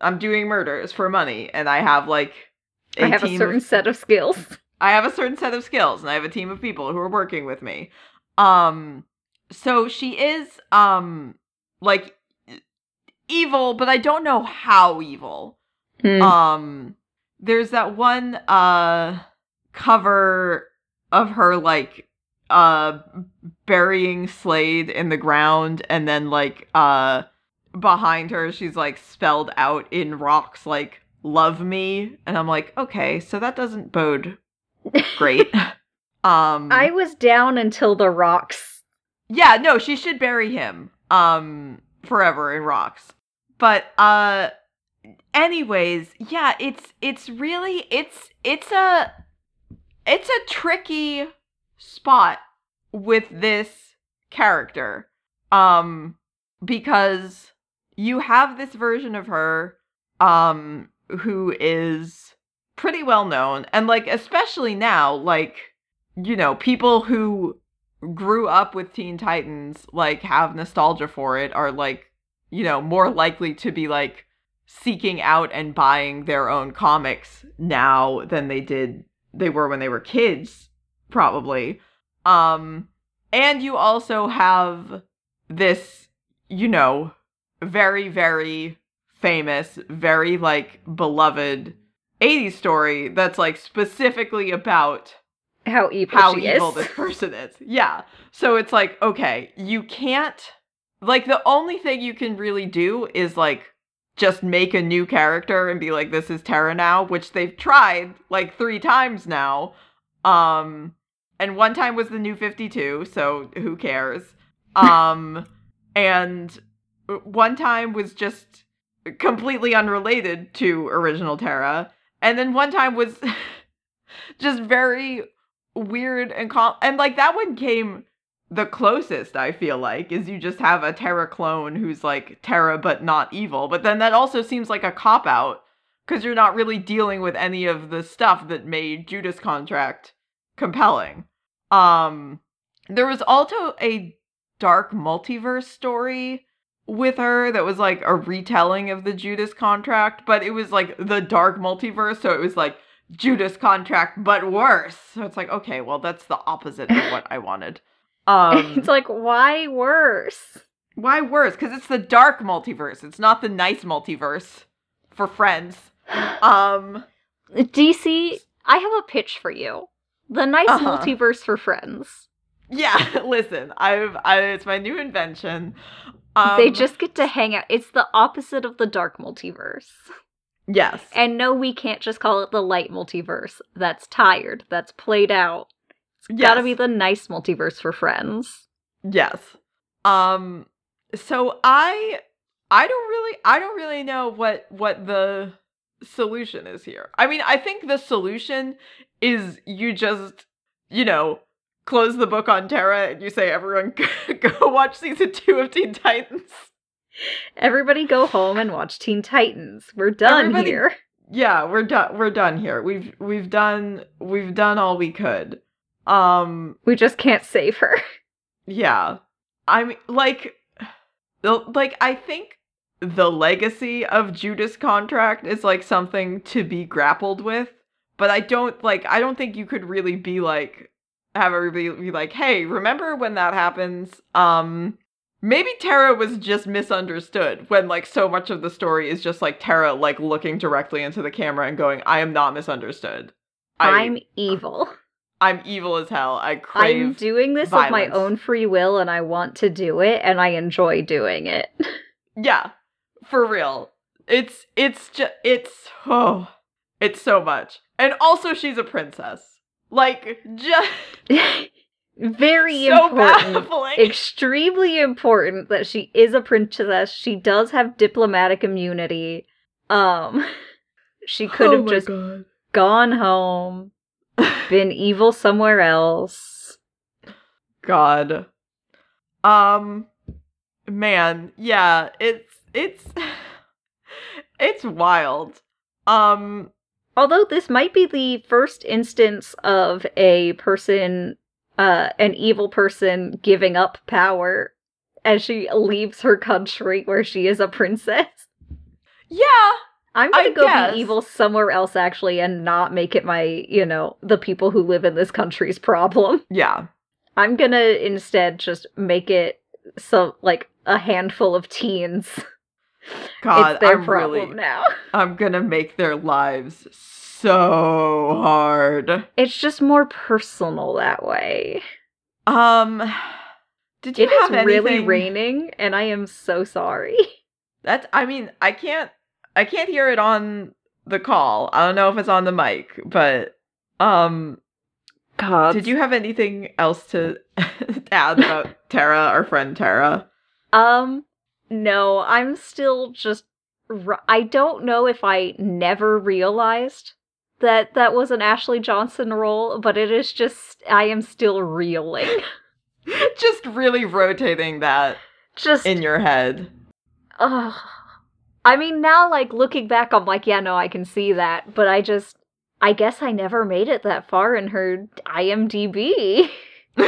[SPEAKER 1] I'm doing murders for money, and I have like
[SPEAKER 2] I have a certain
[SPEAKER 1] of
[SPEAKER 2] set of skills.
[SPEAKER 1] I have a certain set of skills and I have a team of people who are working with me. Um so she is um like evil, but I don't know how evil.
[SPEAKER 2] Hmm.
[SPEAKER 1] Um there's that one uh cover of her like uh burying Slade in the ground and then like uh behind her she's like spelled out in rocks like love me and I'm like okay so that doesn't bode great um
[SPEAKER 2] I was down until the rocks.
[SPEAKER 1] yeah no she should bury him um forever in rocks but uh anyways yeah it's it's really it's it's a it's a tricky spot with this character um because you have this version of her um who is pretty well known. And like especially now like you know people who grew up with teen titans like have nostalgia for it are like you know more likely to be like seeking out and buying their own comics now than they did they were when they were kids probably. Um and you also have this you know very very famous very like beloved 80s story that's like specifically about
[SPEAKER 2] How evil
[SPEAKER 1] how evil
[SPEAKER 2] is.
[SPEAKER 1] this person is. Yeah. So it's like, okay, you can't like the only thing you can really do is like just make a new character and be like this is Terra now, which they've tried like 3 times now. Um and one time was the new 52, so who cares? Um and one time was just completely unrelated to original Terra. And then one time was just very weird and com- and like that one came the closest I feel like is you just have a Terra clone who's like Terra but not evil. But then that also seems like a cop out because you're not really dealing with any of the stuff that made Judas Contract compelling. Um there was also a dark multiverse story with her that was like a retelling of the Judas Contract, but it was like the dark multiverse, so it was like Judas contract, but worse. So it's like, okay, well, that's the opposite of what I wanted. Um,
[SPEAKER 2] it's like, why worse?
[SPEAKER 1] why worse? Because it's the dark multiverse. It's not the nice multiverse for friends. Um,
[SPEAKER 2] DC, I have a pitch for you. The nice
[SPEAKER 1] Uh-huh.
[SPEAKER 2] multiverse for friends.
[SPEAKER 1] yeah. Listen, I've, I, it's my new invention. Um,
[SPEAKER 2] they just get to hang out. It's the opposite of the dark multiverse.
[SPEAKER 1] yes,
[SPEAKER 2] And no, we can't just call it the light multiverse. That's tired. That's played out. It's
[SPEAKER 1] yes.
[SPEAKER 2] gotta be the nice multiverse for friends.
[SPEAKER 1] Yes. Um so I I don't really I don't really know what what the solution is here. I mean, I think the solution is you just, you know, close the book on Terra and you say everyone go watch season 2 of Teen Titans.
[SPEAKER 2] Everybody go home and watch Teen Titans. We're done
[SPEAKER 1] Everybody-
[SPEAKER 2] here.
[SPEAKER 1] Yeah, we're done we're done here. We've we've done we've done all we could. Um
[SPEAKER 2] We just can't save her.
[SPEAKER 1] Yeah. I mean, like, the- like I think the legacy of Judas Contract is like something to be grappled with, but I don't like. I don't think you could really be like have everybody be like, "Hey, remember when that happens?" Um, maybe Tara was just misunderstood when like so much of the story is just like Tara like looking directly into the camera and going, "I am not misunderstood. I,
[SPEAKER 2] I'm evil.
[SPEAKER 1] I'm evil as hell. I crave."
[SPEAKER 2] I'm doing this of my own free will and I want to do it and I enjoy doing it.
[SPEAKER 1] Yeah, for real. It's it's just it's oh, it's so much. And also she's a princess. Like just
[SPEAKER 2] Very
[SPEAKER 1] so
[SPEAKER 2] important.
[SPEAKER 1] baffling.
[SPEAKER 2] Extremely important that she is a princess. She does have diplomatic immunity. Um she could
[SPEAKER 1] Oh
[SPEAKER 2] have just
[SPEAKER 1] God.
[SPEAKER 2] gone home, been evil somewhere else.
[SPEAKER 1] God. Um man, yeah, it's it's it's wild. Um
[SPEAKER 2] Although this might be the first instance of a person, uh, an evil person giving up power as she leaves her country where she is a princess.
[SPEAKER 1] yeah,
[SPEAKER 2] I'm gonna
[SPEAKER 1] I
[SPEAKER 2] go
[SPEAKER 1] guess.
[SPEAKER 2] be evil somewhere else actually and not make it my, you know, the people who live in this country's problem.
[SPEAKER 1] yeah.
[SPEAKER 2] I'm gonna instead just make it so like a handful of teens.
[SPEAKER 1] God,
[SPEAKER 2] it's their
[SPEAKER 1] I'm
[SPEAKER 2] problem
[SPEAKER 1] really
[SPEAKER 2] now.
[SPEAKER 1] I'm gonna make their lives so hard.
[SPEAKER 2] It's just more personal that way.
[SPEAKER 1] Um, did you
[SPEAKER 2] It is
[SPEAKER 1] have anything?
[SPEAKER 2] really raining, and I am so sorry.
[SPEAKER 1] That's. I mean, I can't. I can't hear it on the call. I don't know if it's on the mic, but um,
[SPEAKER 2] God.
[SPEAKER 1] did you have anything else to add about Tara, our friend Tara?
[SPEAKER 2] Um, no, I'm still just. I don't know if I never realized that that was an Ashley Johnson role, but it is just. I am still reeling.
[SPEAKER 1] Just really rotating that
[SPEAKER 2] Just.
[SPEAKER 1] in your head.
[SPEAKER 2] Ugh. I mean, now, like, looking back, I'm like, yeah, no, I can see that, but I just. I guess I never made it that far in her IMDb.
[SPEAKER 1] you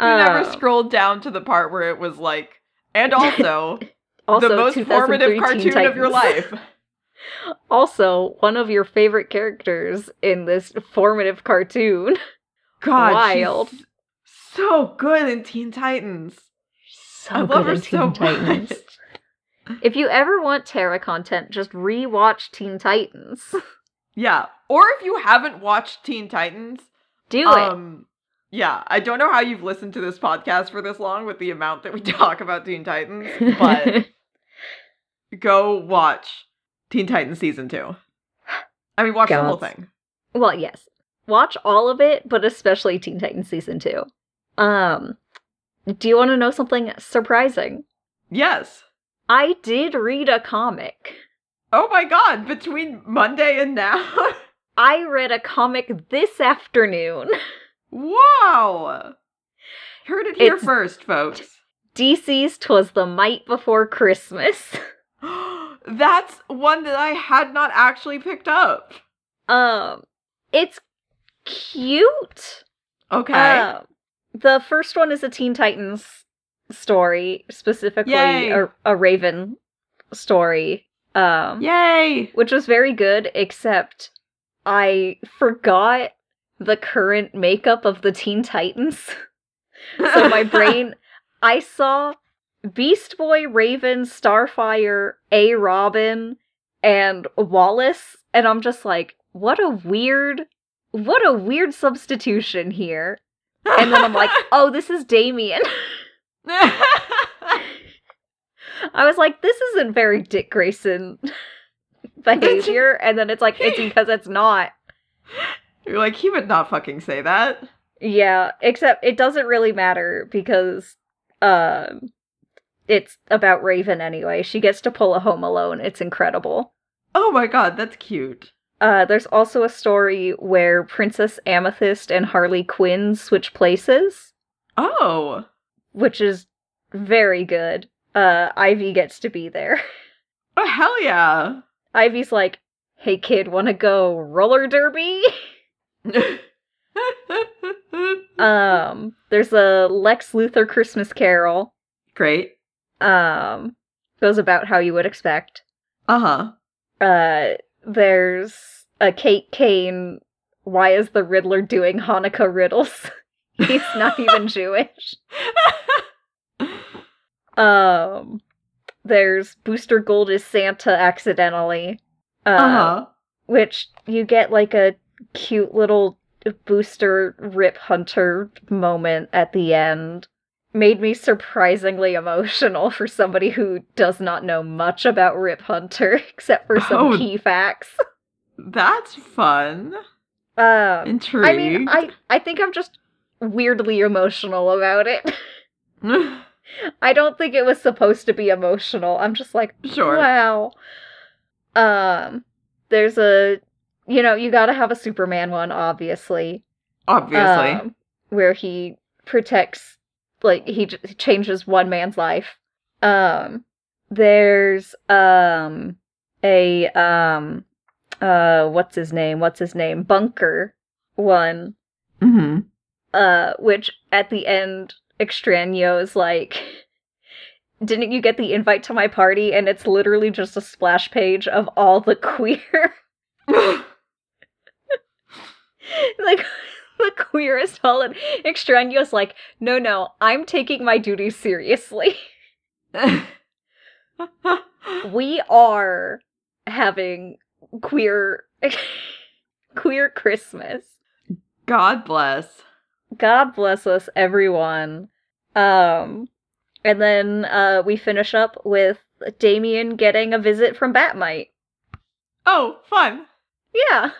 [SPEAKER 1] never
[SPEAKER 2] Oh.
[SPEAKER 1] scrolled down to the part where it was like, and also,
[SPEAKER 2] Also,
[SPEAKER 1] the most
[SPEAKER 2] 2003
[SPEAKER 1] formative
[SPEAKER 2] Teen
[SPEAKER 1] cartoon of your life.
[SPEAKER 2] Also, one of your favorite characters in this formative cartoon.
[SPEAKER 1] God,
[SPEAKER 2] Wild.
[SPEAKER 1] she's so good in Teen Titans.
[SPEAKER 2] So
[SPEAKER 1] I love her so
[SPEAKER 2] Teen Titans.
[SPEAKER 1] much.
[SPEAKER 2] If you ever want Terra content, just rewatch Teen Titans.
[SPEAKER 1] Yeah, or if you haven't watched Teen Titans,
[SPEAKER 2] Do
[SPEAKER 1] um, yeah, I don't know how you've listened to this podcast for this long with the amount that we talk about Teen Titans, but go watch Teen Titans season two. I mean, watch the whole thing.
[SPEAKER 2] well, yes. Watch all of it, but especially Teen Titans season 2. Um do you want to know something surprising?
[SPEAKER 1] Yes.
[SPEAKER 2] I did read a comic.
[SPEAKER 1] Oh my god, between Monday and now?
[SPEAKER 2] I read a comic this afternoon.
[SPEAKER 1] Wow! Heard it here
[SPEAKER 2] It's-
[SPEAKER 1] first, folks.
[SPEAKER 2] DC's Twas the Mite Before Christmas.
[SPEAKER 1] That's one that I had not actually picked up.
[SPEAKER 2] Um, it's cute.
[SPEAKER 1] Okay.
[SPEAKER 2] Um, the first one is a Teen Titans story, specifically a, a Raven story. Um,
[SPEAKER 1] Yay!
[SPEAKER 2] which was very good, except I forgot the current makeup of the Teen Titans. so my brain, I saw Beast Boy, Raven, Starfire, A Robin, and Wallace, and I'm just like, what a weird, what a weird substitution here. And then I'm like, oh, this is Damian. I was like, this isn't very Dick Grayson behavior, and then it's like, it's because it's not.
[SPEAKER 1] You're like, he would not fucking say that.
[SPEAKER 2] Yeah, except it doesn't really matter because um it's about Raven anyway. She gets to pull a home alone. It's incredible.
[SPEAKER 1] Oh my god, that's cute.
[SPEAKER 2] Uh there's also a story where Princess Amethyst and Harley Quinn switch places,
[SPEAKER 1] Oh.
[SPEAKER 2] which is very good. Uh Ivy gets to be there.
[SPEAKER 1] Oh, hell yeah.
[SPEAKER 2] Ivy's like, "Hey kid, want to go roller derby?" um there's a Lex Luthor Christmas Carol.
[SPEAKER 1] Great.
[SPEAKER 2] Um goes about how you would expect.
[SPEAKER 1] Uh huh.
[SPEAKER 2] uh there's a Kate Kane why is the Riddler doing Hanukkah riddles? He's not even Jewish. Um there's Booster Gold is Santa accidentally. Uh,
[SPEAKER 1] Uh huh.
[SPEAKER 2] which you get like a cute little booster rip hunter moment at the end. Made me surprisingly emotional for somebody who does not know much about Rip Hunter except for some
[SPEAKER 1] Oh.
[SPEAKER 2] key facts.
[SPEAKER 1] That's fun.
[SPEAKER 2] Um,
[SPEAKER 1] Intrigued.
[SPEAKER 2] I mean, I I think I'm just weirdly emotional about it. I don't think it was supposed to be emotional. I'm just like,
[SPEAKER 1] sure.
[SPEAKER 2] wow. Um, there's a, you know, you got to have a Superman one, obviously.
[SPEAKER 1] Obviously.
[SPEAKER 2] um, where he protects, like he j- changes one man's life. Um, there's um a um uh what's his name? What's his name? Bunker one.
[SPEAKER 1] mm-hmm.
[SPEAKER 2] Uh, which at the end, Extraño is like. Didn't you get the invite to my party? And it's literally just a splash page of all the queer like the queerest and extraneous like no no i'm taking my duties seriously we are having queer queer Christmas.
[SPEAKER 1] God bless.
[SPEAKER 2] God bless us, everyone. Um, and then uh, we finish up with Damian getting a visit from Bat-Mite.
[SPEAKER 1] Oh, fun.
[SPEAKER 2] Yeah,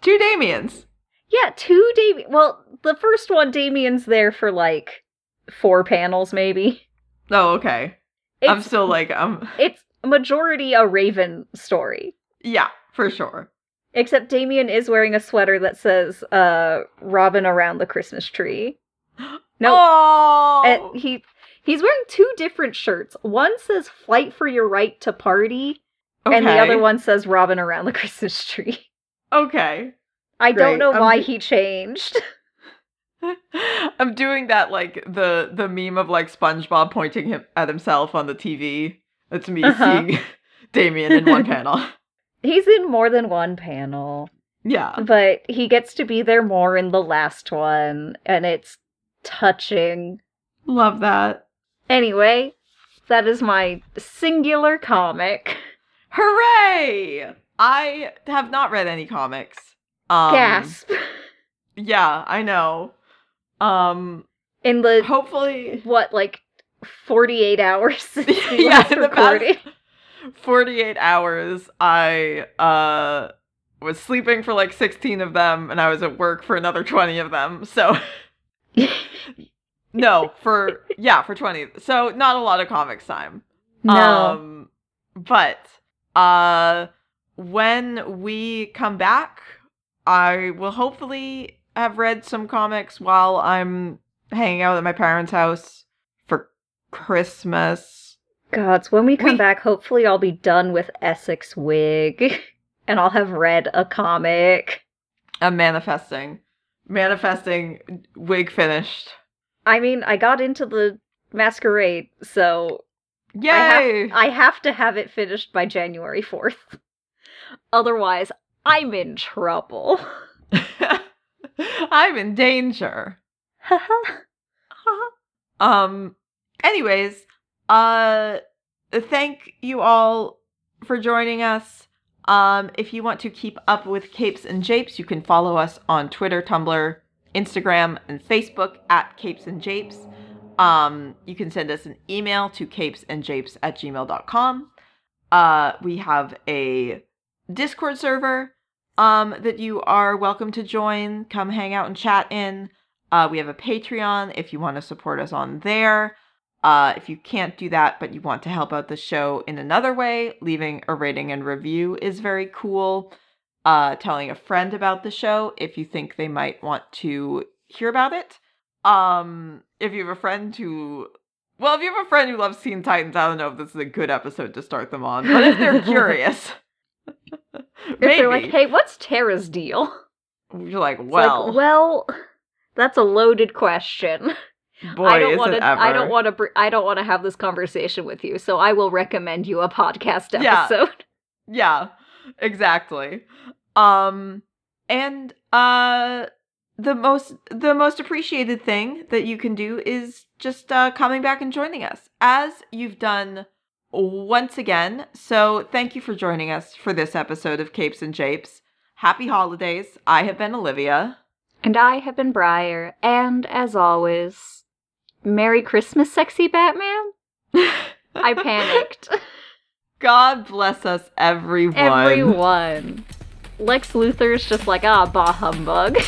[SPEAKER 1] Two Damians.
[SPEAKER 2] Yeah, two Damian. Well, the first one, Damian's there for like four panels, maybe.
[SPEAKER 1] Oh, okay.
[SPEAKER 2] It's,
[SPEAKER 1] I'm still like, um,
[SPEAKER 2] It's majority a Raven story.
[SPEAKER 1] yeah, for sure.
[SPEAKER 2] Except Damian is wearing a sweater that says uh Robin around the Christmas tree. No.
[SPEAKER 1] Oh,
[SPEAKER 2] And he he's wearing two different shirts. One says Flight for your right to party," and the other one says "Robin around the Christmas tree."
[SPEAKER 1] Okay.
[SPEAKER 2] I
[SPEAKER 1] Great.
[SPEAKER 2] don't know
[SPEAKER 1] I'm
[SPEAKER 2] why he changed.
[SPEAKER 1] I'm doing that like the the meme of like SpongeBob pointing him at himself on the TV. That's me
[SPEAKER 2] Uh-huh.
[SPEAKER 1] seeing Damian in one panel.
[SPEAKER 2] he's in more than one panel,
[SPEAKER 1] Yeah.
[SPEAKER 2] but he gets to be there more in the last one, and it's touching.
[SPEAKER 1] Love that.
[SPEAKER 2] Anyway, that is my singular comic.
[SPEAKER 1] Hooray! I have not read any comics. Um
[SPEAKER 2] Gasp.
[SPEAKER 1] Yeah, I know. Um
[SPEAKER 2] In the
[SPEAKER 1] hopefully
[SPEAKER 2] what, like 48 hours
[SPEAKER 1] Yeah, in the past- 48 hours I uh was sleeping for like 16 of them and I was at work for another 20 of them. So no, for yeah, for 20. So not a lot of comics time.
[SPEAKER 2] no.
[SPEAKER 1] Um, but uh, when we come back, I will hopefully have read some comics while I'm hanging out at my parents' house for Christmas.
[SPEAKER 2] Gods, when we come
[SPEAKER 1] we-
[SPEAKER 2] back, hopefully I'll be done with Essex Wig and I'll have read a comic.
[SPEAKER 1] I'm manifesting, manifesting wig finished.
[SPEAKER 2] I mean, I got into the masquerade, so
[SPEAKER 1] Yay!
[SPEAKER 2] I have to have it finished by January 4th. Otherwise, I'm in trouble.
[SPEAKER 1] I'm in danger. um anyways uh thank you all for joining us um if you want to keep up with capes and japes you can follow us on twitter tumblr instagram and facebook at capes and japes um you can send us an email to capesandjapes at gmail.com uh we have a discord server um that you are welcome to join come hang out and chat in uh, we have a Patreon if you want to support us on there. Uh, if you can't do that, but you want to help out the show in another way, leaving a rating and review is very cool. Uh, telling a friend about the show if you think they might want to hear about it. Um, if you have a friend who, well, if you have a friend who loves Teen Titans, I don't know if this is a good episode to start them on, but if they're curious,
[SPEAKER 2] If they're like, hey, what's Tara's deal?
[SPEAKER 1] you're like, well,
[SPEAKER 2] like, well, that's a loaded question.
[SPEAKER 1] boy,
[SPEAKER 2] I don't want to. I don't want to. Br- I don't want to have this conversation with you. So I will recommend you a podcast
[SPEAKER 1] Yeah.
[SPEAKER 2] episode.
[SPEAKER 1] Yeah, exactly. Um and uh the most the most appreciated thing that you can do is just uh coming back and joining us as you've done once again. So thank you for joining us for this episode of Capes and Japes. Happy holidays. I have been Olivia.
[SPEAKER 2] And I have been Briar. And as always, Merry Christmas, sexy Batman. I panicked.
[SPEAKER 1] God bless us everyone.
[SPEAKER 2] Everyone. Lex Luthor's just like, ah, bah humbug.